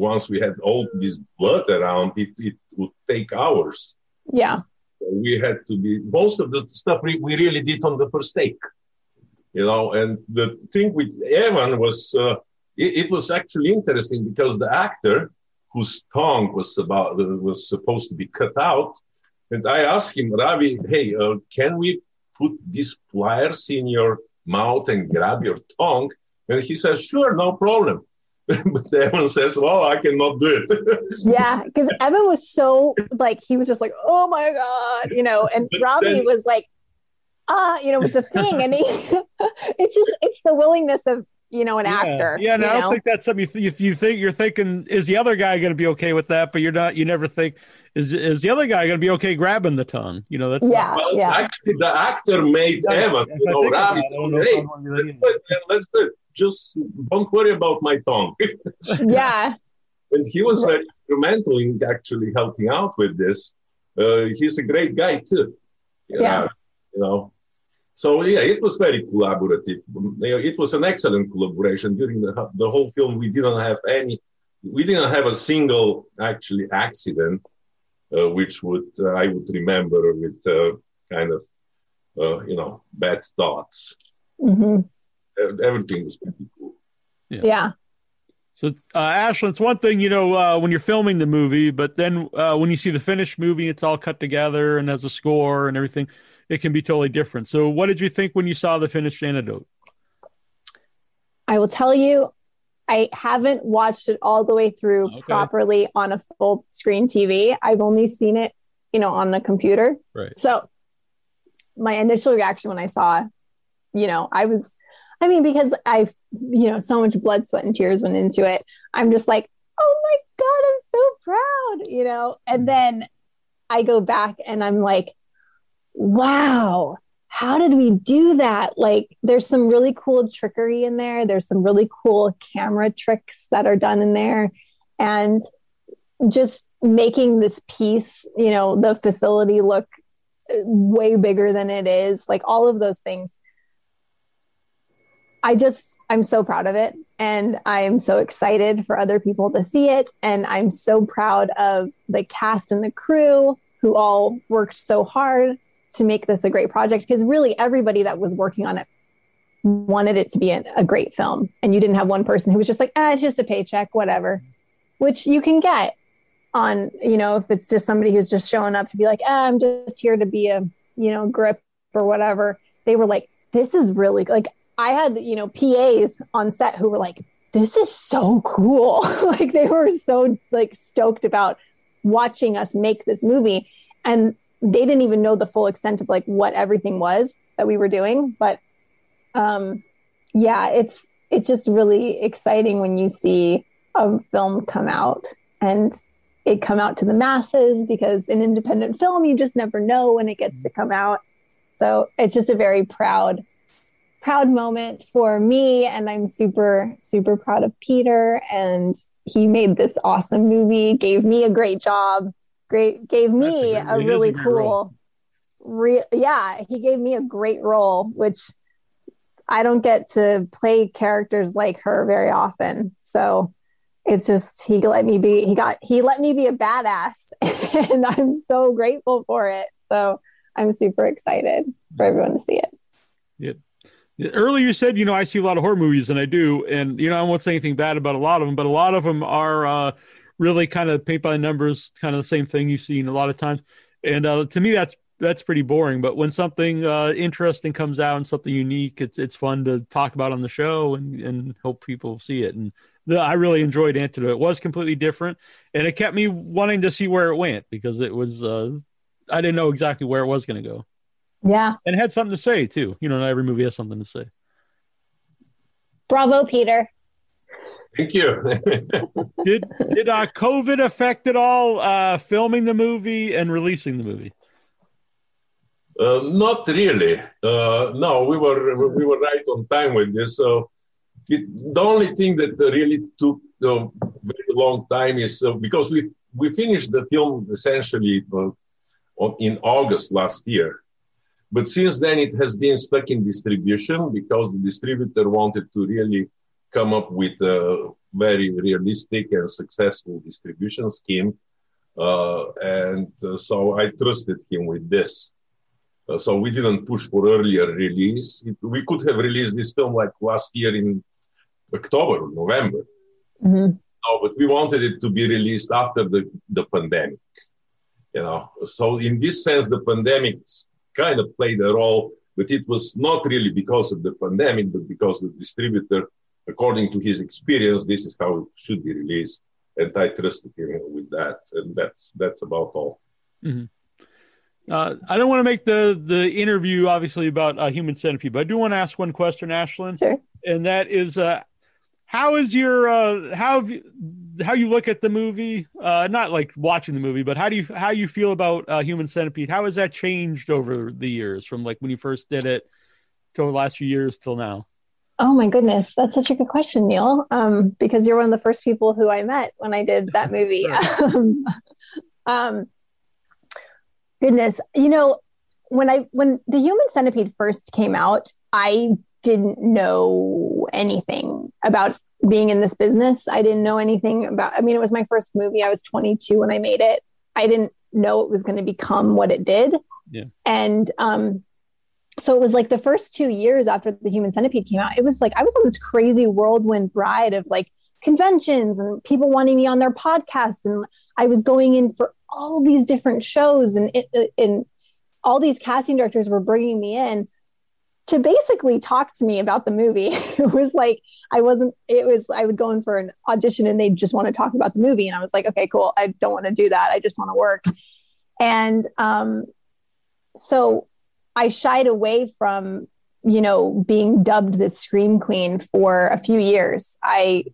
once we had all this blood around it it would take hours Yeah. We had to be most of the stuff we, we really did on the first take you know and the thing with evan was uh, it, it was actually interesting because the actor whose tongue was about was supposed to be cut out and i asked him ravi hey uh, can we put these pliers in your mouth and grab your tongue? And he says sure no problem but evan says well i cannot do it Yeah. Because Evan was so like, he was just like, oh my God, you know, and But Robbie then- was like, ah, you know, with the thing. And he, it's just, it's the willingness of, you know, an actor. Yeah, and you I don't know? think that's something you, you, you think you're thinking is the other guy going to be okay with that, but you're not. You never think is is the other guy going to be okay grabbing the tongue? You know, that's yeah. well yeah. actually the actor made Not, evan you know think about ravi it, I don't told know hey I want to do that let's do it. Let's do it. Just don't worry about my tongue. yeah. and he was very instrumental in actually helping out with this. Uh, he's a great guy too. Yeah. know, you know. So yeah, it was very collaborative. It was an excellent collaboration during the the whole film. We didn't have any, we didn't have a single actually accident, uh, which would uh, I would remember with uh, kind of uh, you know bad thoughts. hmm Uh, Everything was pretty cool. Yeah. So, uh, Ashlynn, it's one thing, you know, uh, when you're filming the movie, but then uh, when you see the finished movie, it's all cut together and has a score and everything. It can be totally different. So, what did you think when you saw the finished antidote? I will tell you, I haven't watched it all the way through Okay. properly on a full screen TV. I've only seen it, you know, on the computer. Right. So my initial reaction when I saw, you know, I was, I mean, because I've, you know, so much blood, sweat, and tears went into it. I'm just like, oh my God, I'm so proud, you know? And mm-hmm. then I go back and I'm like, wow, how did we do that? Like, there's some really cool trickery in there. There's some really cool camera tricks that are done in there. And just making this piece, you know, the facility look way bigger than it is, like all of those things. I just, I'm so proud of it. And I'm so excited for other people to see it. And I'm so proud of the cast and the crew who all worked so hard to make this a great project because really everybody that was working on it wanted it to be a, great film. And you didn't have one person who was just like, ah, it's just a paycheck, whatever, which you can get on, you know, if it's just somebody who's just showing up to be like, ah, I'm just here to be a, you know, grip or whatever. They were like, this is really like, I had, you know, PAs on set who were like, this is so cool. like they were so like stoked about watching us make this movie. And they didn't even know the full extent of like what everything was that we were doing. But um yeah, it's it's just really exciting when you see a film come out and it come out to the masses because an independent film you just never know when it gets to come out. So it's just a very proud proud moment for me and i'm super super proud of peter and he made this awesome movie gave me a great job great gave me a a, great- a really cool re- yeah he gave me a great role which i don't get to play characters like her very often. So it's just he let me be he got he let me be a badass and i'm so grateful for it. So i'm super excited for everyone to see it Earlier, you said, you know, I see a lot of horror movies, and I do. And, you know, I won't say anything bad about a lot of them, but a lot of them are uh, really kind of paint by numbers, kind of the same thing you've seen a lot of times. And uh, to me, that's that's pretty boring. But when something uh, interesting comes out and something unique, it's it's fun to talk about on the show and, and hope people see it. And the, I really enjoyed Antidote. It was completely different, and it kept me wanting to see where it went because it was uh, I didn't know exactly where it was going to go yeah and had something to say too. You know, not every movie has something to say. bravo peter Thank you. Did did uh, COVID affect at all uh, filming the movie and releasing the movie? Uh, not really. Uh, no, we were we were right on time with this. So it, the only thing that uh, really took a very long time is uh, because we we finished the film essentially uh, in August last year, but since then it has been stuck in distribution because the distributor wanted to really come up with a very realistic and successful distribution scheme, uh, and uh, so I trusted him with this. Uh, so we didn't push for earlier release. It, we could have released this film like last year in October or November. Mhm. No, but we wanted it to be released after the, the pandemic. You know, so in this sense, the pandemic kind of played a role, but it was not really because of the pandemic, but because the distributor, according to his experience, this is how it should be released, and I trusted him with that, and that's that's about all. Uh, I don't want to make the the interview obviously about uh, human centipede, but I do want to ask one question, Ashlynn, Sure. and that is, uh, how is your uh, how have you, how you look at the movie? Uh, not like watching the movie, but how do you how you feel about uh, human centipede? How has that changed over the years from like when you first did it to the last few years till now? Oh my goodness, that's such a good question, Neal. Um, because you're one of the first people who I met when I did that movie. um, um, goodness, you know, when I when the Human Centipede first came out, I didn't know anything about being in this business. I didn't know anything about. I mean, it was my first movie. I was 22 when I made it. I didn't know it was going to become what it did. Yeah. And um, so it was like the first two years after the human centipede came out it was like i was on this crazy whirlwind ride of like conventions and people wanting me on their podcasts and i was going in for all these different shows and it and all these casting directors were bringing me in to basically talk to me about the movie. it was like I wasn't. It was I would go in for an audition and they just want to talk about the movie, and I was like, okay, cool. I don't want to do that. I just want to work. And um, so I shied away from you know being dubbed the scream queen for a few years. I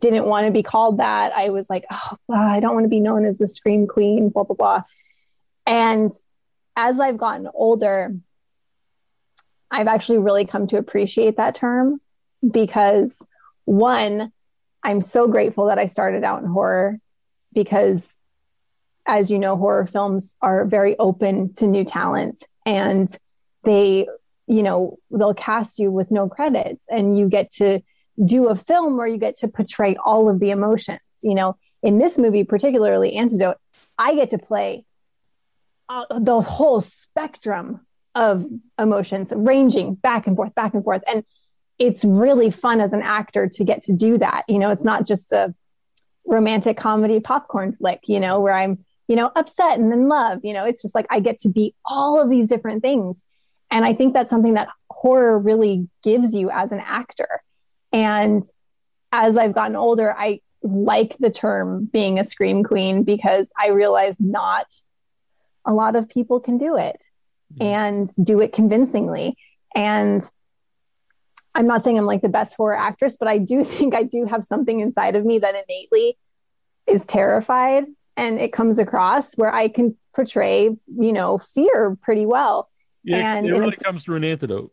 didn't want to be called that. I was like, oh, I don't want to be known as the scream queen. Blah blah blah. And as I've gotten older, I've actually really come to appreciate that term because one, I'm so grateful that I started out in horror because as you know, horror films are very open to new talent and they, you know, they'll cast you with no credits and you get to do a film where you get to portray all of the emotions. You know, in this movie, particularly Antidote, I get to play uh, the whole spectrum of emotions ranging back and forth back and forth. And it's really fun as an actor to get to do that. You know it's not just a romantic comedy popcorn flick you know where i'm you know upset and in love. You know it's just like i get to be all of these different things. And i think that's something that horror really gives you as an actor. And as i've gotten older i like the term being a scream queen because i realize not a lot of people can do it and do it convincingly. And I'm not saying I'm like the best horror actress, but I do think I do have something inside of me that innately is terrified and it comes across where I can portray, you know, fear pretty well. Yeah, And it in a- really comes through an antidote.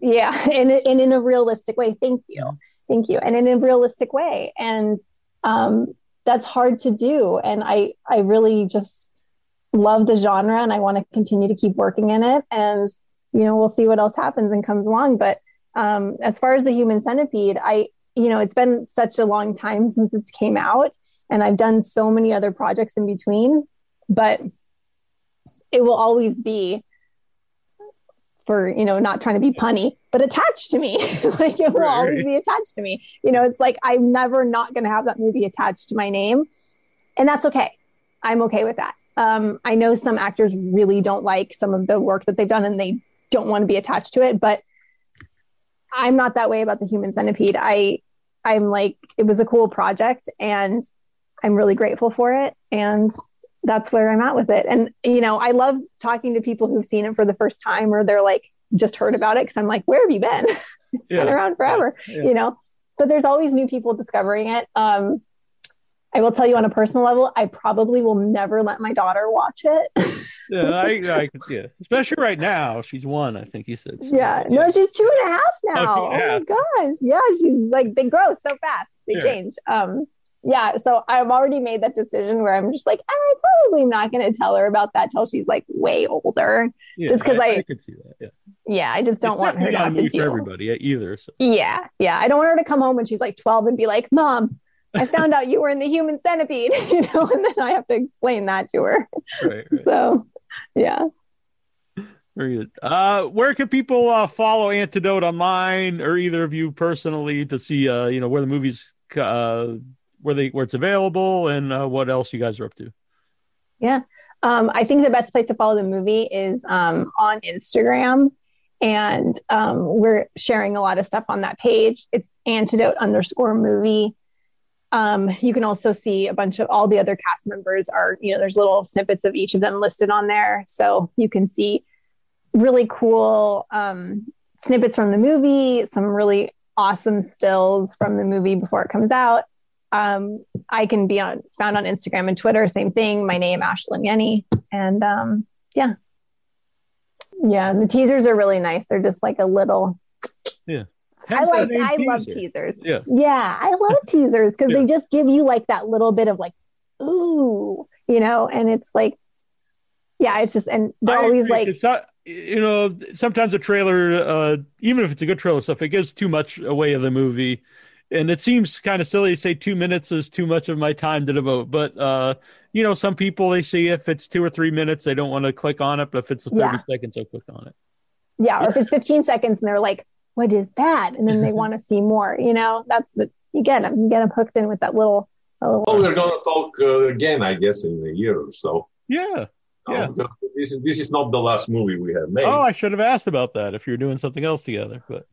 Yeah, and, and in a realistic way. Thank you. Thank you. And in a realistic way. And um, that's hard to do. And I, I really just love the genre and I want to continue to keep working in it. And, you know, we'll see what else happens and comes along. But um, as far as the human centipede, I, you know, it's been such a long time since it's came out and I've done so many other projects in between, but it will always be for you know not trying to be punny but attached to me. Like it will Right, always be attached to me. You know it's like i'm never not going to have that movie attached to my name. And that's okay. I'm okay with that um, i know some actors really don't like some of the work that they've done and they don't want to be attached to it but i'm not that way about the human centipede i i'm like it was a cool project and i'm really grateful for it and that's where I'm at with it. And you know, I love talking to people who've seen it for the first time or they're like just heard about it because I'm like, where have you been? it's been around forever, Yeah. you know. But there's always new people discovering it. Um, I will tell you on a personal level, I probably will never let my daughter watch it. Yeah, I, I could, yeah, especially right now. She's one, I think you said. so. yeah, no, she's two and a half now. Oh, half. my gosh, yeah, she's like they grow so fast, they Yeah. change. Um, yeah, so I've already made that decision where I'm just like, I'm probably not going to tell her about that till she's like way older. Yeah, just 'cause I- I could see that. Yeah, Yeah, I just don't It's want her to have to deal. everybody either. So. Yeah, yeah. I don't want her to come home when she's like 12 and be like, Mom, I found out you were in the human centipede, you know, and then I have to explain that to her. Right, right. So, yeah. Very good. Uh, where can people uh, follow Antidote online, or either of you personally, to see uh, you know where the movies uh, where they where it's available and uh, what else you guys are up to? Yeah, um, I think the best place to follow the movie is um, on Instagram. And um, we're sharing a lot of stuff on that page. It's antidote underscore movie. Um, you can also see a bunch of all the other cast members are, you know, there's little snippets of each of them listed on there. So you can see really cool um, snippets from the movie, some really awesome stills from the movie before it comes out. Um, I can be on found on Instagram and Twitter, same thing. My name, Ashlynn Yennie. And um, yeah. Yeah, the teasers are really nice. They're just like a little I Hence the like name I love teasers. Yeah. Yeah, I love teasers because Yeah. they just give you like that little bit of like, ooh, you know, and it's like yeah, it's just and they're I always agree. like it's not you know sometimes a trailer uh even if it's a good trailer stuff it gives too much away of the movie and it seems kind of silly to say two minutes is too much of my time to devote but uh you know some people they see if it's two or three minutes they don't want to click on it but if it's 30 Yeah. seconds they'll click on it yeah, or if it's 15 seconds and they're like, what is that? And then they want to see more, you know, that's what you get them. You get them hooked in with that little, little Oh, we're gonna talk uh, again, I guess, in a year or so. yeah No, Yeah. because This is this is not the last movie we have made. Oh, I should have asked about that if you're doing something else together. But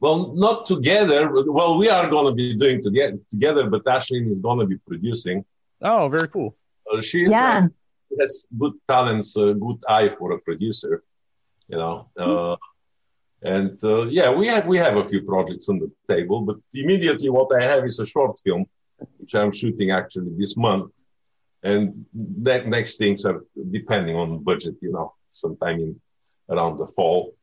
Well, not together. but- Well, we are going to be doing together, together, but Ashlynn is going to be producing. oh, very cool. Uh, she Yeah. uh, has good talents, uh, good eye for a producer. You know, uh, and uh, yeah, we have we have a few projects on the table, but immediately what I have is a short film, which I'm shooting actually this month, and ne- next things are depending on budget. You know, sometime in around the fall.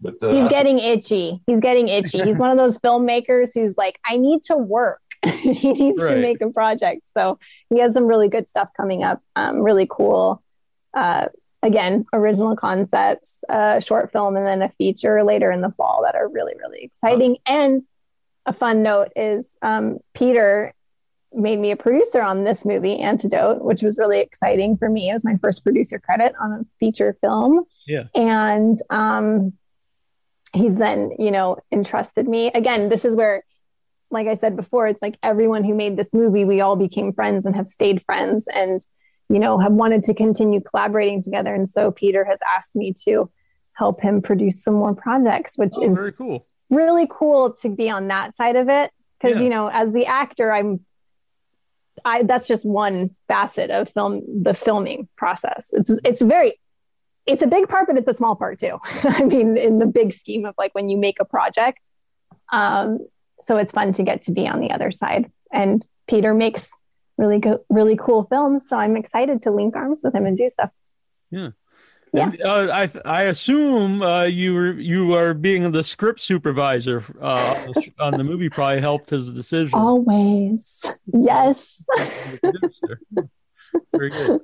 But uh, He's getting itchy. He's getting itchy. He's one of those filmmakers who's like, I need to work. he needs to make a project. So he has some really good stuff coming up. Um, really cool. Uh, again, original concepts, a short film, and then a feature later in the fall that are really, really exciting. And a fun note is um, Peter made me a producer on this movie, Antidote, which was really exciting for me. It was my first producer credit on a feature film. Yeah. And um, he's then, you know, entrusted me. Again, this is where, like I said before, it's like everyone who made this movie, we all became friends and have stayed friends and, you know, have wanted to continue collaborating together. And so Peter has asked me to help him produce some more projects, which Oh, is very cool. really cool to be on that side of it because Yeah. you know as the actor i'm i that's just one facet of film the filming process it's it's very it's a big part but it's a small part too i mean in the big scheme of like when you make a project um so it's fun to get to be on the other side and peter makes really good really cool films so i'm excited to link arms with him and do stuff Yeah. And, uh, I I assume uh, you were you are being the script supervisor uh, on, the, movie probably helped his decision. always yes Very good.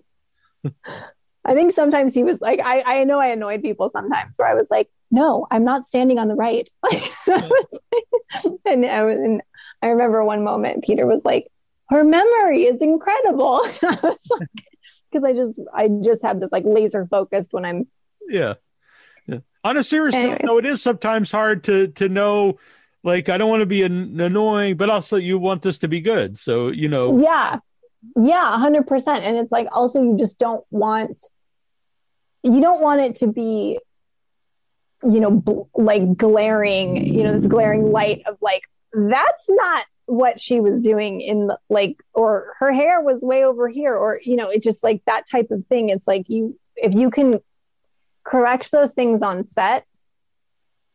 I think sometimes he was like, I, I know I annoyed people sometimes where I was like, no, I'm not standing on the right. Like, and, I was, and I remember one moment Peter was like, her memory is incredible. Was like, because I just I just have this like laser focused when I'm Yeah. yeah. On a serious note, Anyways. though, it is sometimes hard to to know. Like, I don't want to be an- annoying, but also you want this to be good. So you know, yeah yeah 100% and it's like also you just don't want you don't want it to be you know bl- like glaring you know this glaring light of like that's not what she was doing in the like or her hair was way over here or you know it's just like that type of thing it's like you if you can correct those things on set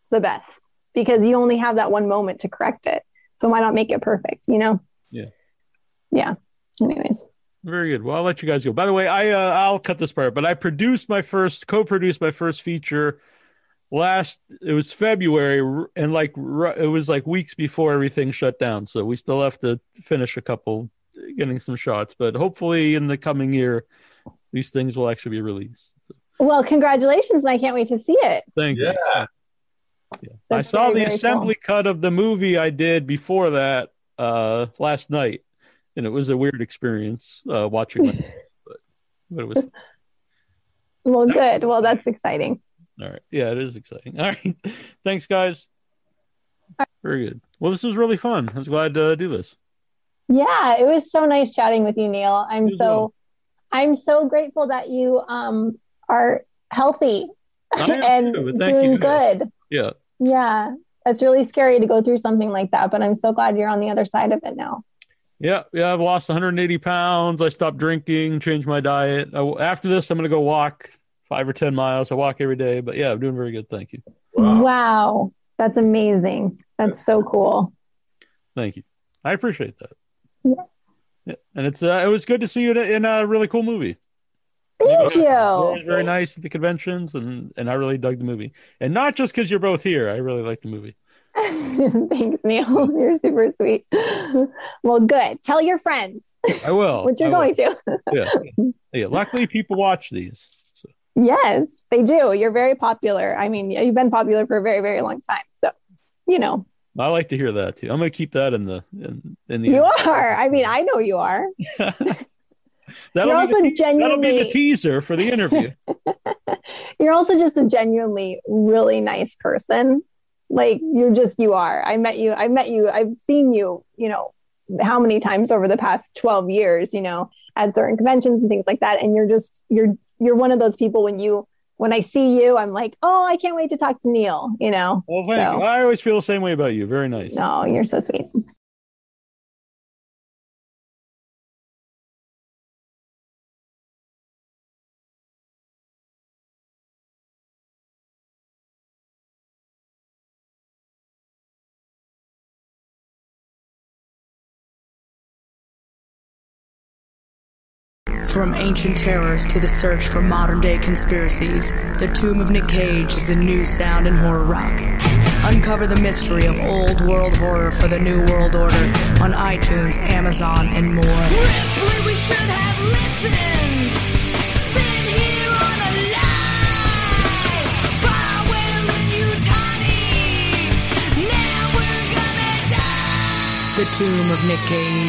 it's the best because you only have that one moment to correct it so why not make it perfect you know Yeah. yeah anyways very good. Well, I'll let you guys go. By the way, I uh, I'll cut this part, but I produced my first, co-produced my first feature last. It was February, and like it was like weeks before everything shut down. So we still have to finish a couple, getting some shots. But hopefully, in the coming year, these things will actually be released. Well, congratulations, and I can't wait to see it. Thank you. Yeah. Yeah. I saw very, the very assembly cut of the movie I did before that uh, last night, and it was a weird experience uh, watching it. but, but it was Well, good. Well, that's exciting. All right. Yeah, it is exciting. All right. Thanks, guys. Very good. Well, this was really fun. I was glad to do this. Yeah, it was so nice chatting with you, Neal. I'm You so well. I'm so grateful that you um are healthy and too, doing you. good. Yeah. Yeah. That's really scary to go through something like that, but I'm so glad you're on the other side of it now. Yeah. Yeah. I've lost 180 pounds. I stopped drinking, changed my diet. I, after this, I'm going to go walk five or 10 miles. I walk every day. But yeah, I'm doing very good. Thank you. Wow. Wow. That's amazing. That's so cool. Thank you. I appreciate that. Yes. Yeah. And it's uh, it was good to see you in a, in a really cool movie. Thank It you. was very nice at the conventions, and and I really dug the movie. And not just because you're both here, I really like the movie. Thanks, Neal. You're super sweet. Well, good. Tell your friends I will. what you're I will. going to. Yeah. Yeah. Luckily, people watch these. Yes, they do. You're very popular. I mean, you've been popular for a very, very long time. So, you know, I like to hear that too. I'm going to keep that in the in, in the. you are. I mean, I know you are. that'll, You're be also the, that'll be the teaser for the interview. you're also just a genuinely really nice person. Like you're just, you are. I met you. I met you. I've seen you, you know, how many times over the past 12 years, you know, at certain conventions and things like that. And you're just you're you're one of those people when you when I see you, I'm like, oh, I can't wait to talk to Neal. You know, Well, thank So- you. I always feel the same way about you. Very nice. no, you're so sweet. From ancient terrors to the search for modern day conspiracies, The Tomb of Nick Cage is the new sound in horror rock. Uncover the mystery of old world horror for the new world order on iTunes, Amazon, and more. Ripley, we should have listened. Here on a lie. Weyland-Yutani. Now we're gonna die. The Tomb of Nick Cage.